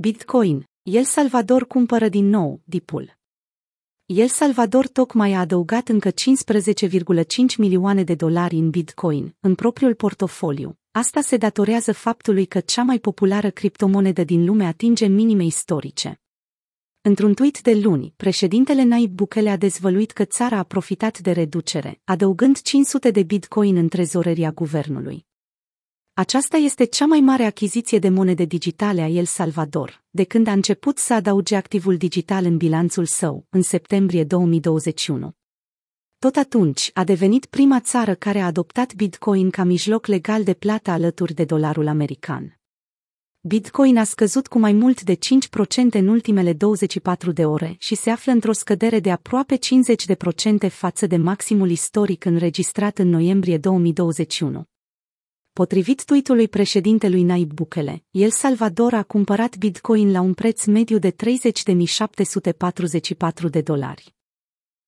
Bitcoin. El Salvador cumpără din nou, dipul. El Salvador tocmai a adăugat încă 15,5 milioane de dolari în Bitcoin, în propriul portofoliu. Asta se datorează faptului că cea mai populară criptomonedă din lume atinge minime istorice. Într-un tweet de luni, președintele Naib Bukele a dezvăluit că țara a profitat de reducere, adăugând 500 de bitcoin în trezoreria guvernului. Aceasta este cea mai mare achiziție de monede digitale a El Salvador, de când a început să adauge activul digital în bilanțul său, în septembrie 2021. Tot atunci a devenit prima țară care a adoptat Bitcoin ca mijloc legal de plată alături de dolarul american. Bitcoin a scăzut cu mai mult de 5% în ultimele 24 de ore și se află într-o scădere de aproape 50% față de maximul istoric înregistrat în noiembrie 2021. Potrivit tweetului președintelui Naib Bukele, El Salvador a cumpărat Bitcoin la un preț mediu de 30.744 de dolari.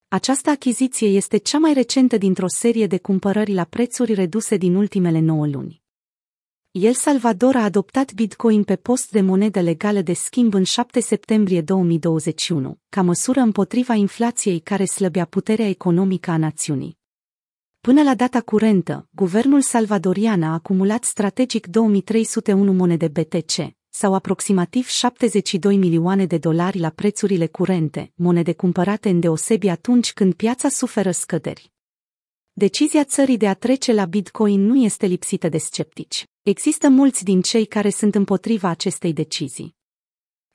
Această achiziție este cea mai recentă dintr-o serie de cumpărări la prețuri reduse din ultimele 9 luni. El Salvador a adoptat Bitcoin pe post de monedă legală de schimb în 7 septembrie 2021, ca măsură împotriva inflației care slăbea puterea economică a națiunii. Până la data curentă, guvernul salvadorian a acumulat strategic 2301 monede BTC, sau aproximativ 72 milioane de dolari la prețurile curente, monede cumpărate în deosebi atunci când piața suferă scăderi. Decizia țării de a trece la Bitcoin nu este lipsită de sceptici. Există mulți din cei care sunt împotriva acestei decizii.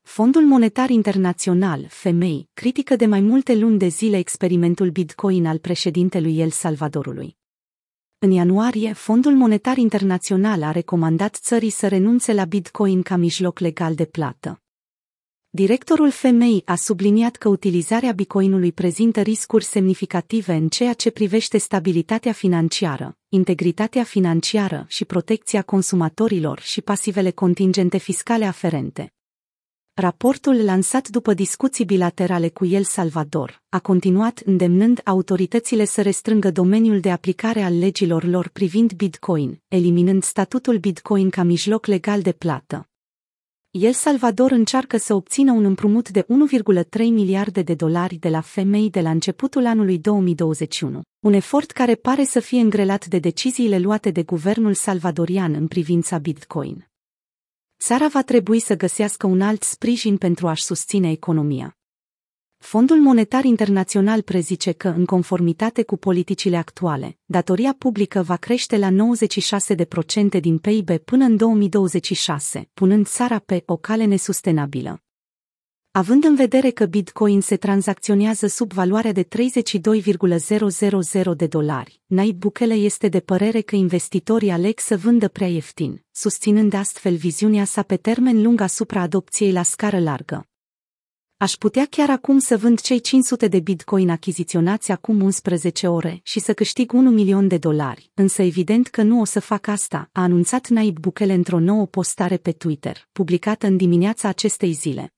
Fondul Monetar Internațional, FMI, critică de mai multe luni de zile experimentul Bitcoin al președintelui El Salvadorului. În ianuarie, Fondul Monetar Internațional a recomandat țării să renunțe la Bitcoin ca mijloc legal de plată. Directorul FMI a subliniat că utilizarea bitcoinului prezintă riscuri semnificative în ceea ce privește stabilitatea financiară, integritatea financiară și protecția consumatorilor și pasivele contingente fiscale aferente. Raportul lansat după discuții bilaterale cu El Salvador a continuat îndemnând autoritățile să restrângă domeniul de aplicare al legilor lor privind Bitcoin, eliminând statutul Bitcoin ca mijloc legal de plată. El Salvador încearcă să obțină un împrumut de 1,3 miliarde de dolari de la femei de la începutul anului 2021, un efort care pare să fie îngrelat de deciziile luate de guvernul salvadorian în privința Bitcoin. Țara va trebui să găsească un alt sprijin pentru a-și susține economia. Fondul Monetar Internațional prezice că, în conformitate cu politicile actuale, datoria publică va crește la 96% din PIB până în 2026, punând țara pe o cale nesustenabilă. Având în vedere că Bitcoin se tranzacționează sub valoarea de 32,000 de dolari, Naib Bukele este de părere că investitorii aleg să vândă prea ieftin, susținând astfel viziunea sa pe termen lung asupra adopției la scară largă. Aș putea chiar acum să vând cei 500 de bitcoin achiziționați acum 11 ore și să câștig 1 milion de dolari, însă evident că nu o să fac asta, a anunțat Naib Bukele într-o nouă postare pe Twitter, publicată în dimineața acestei zile.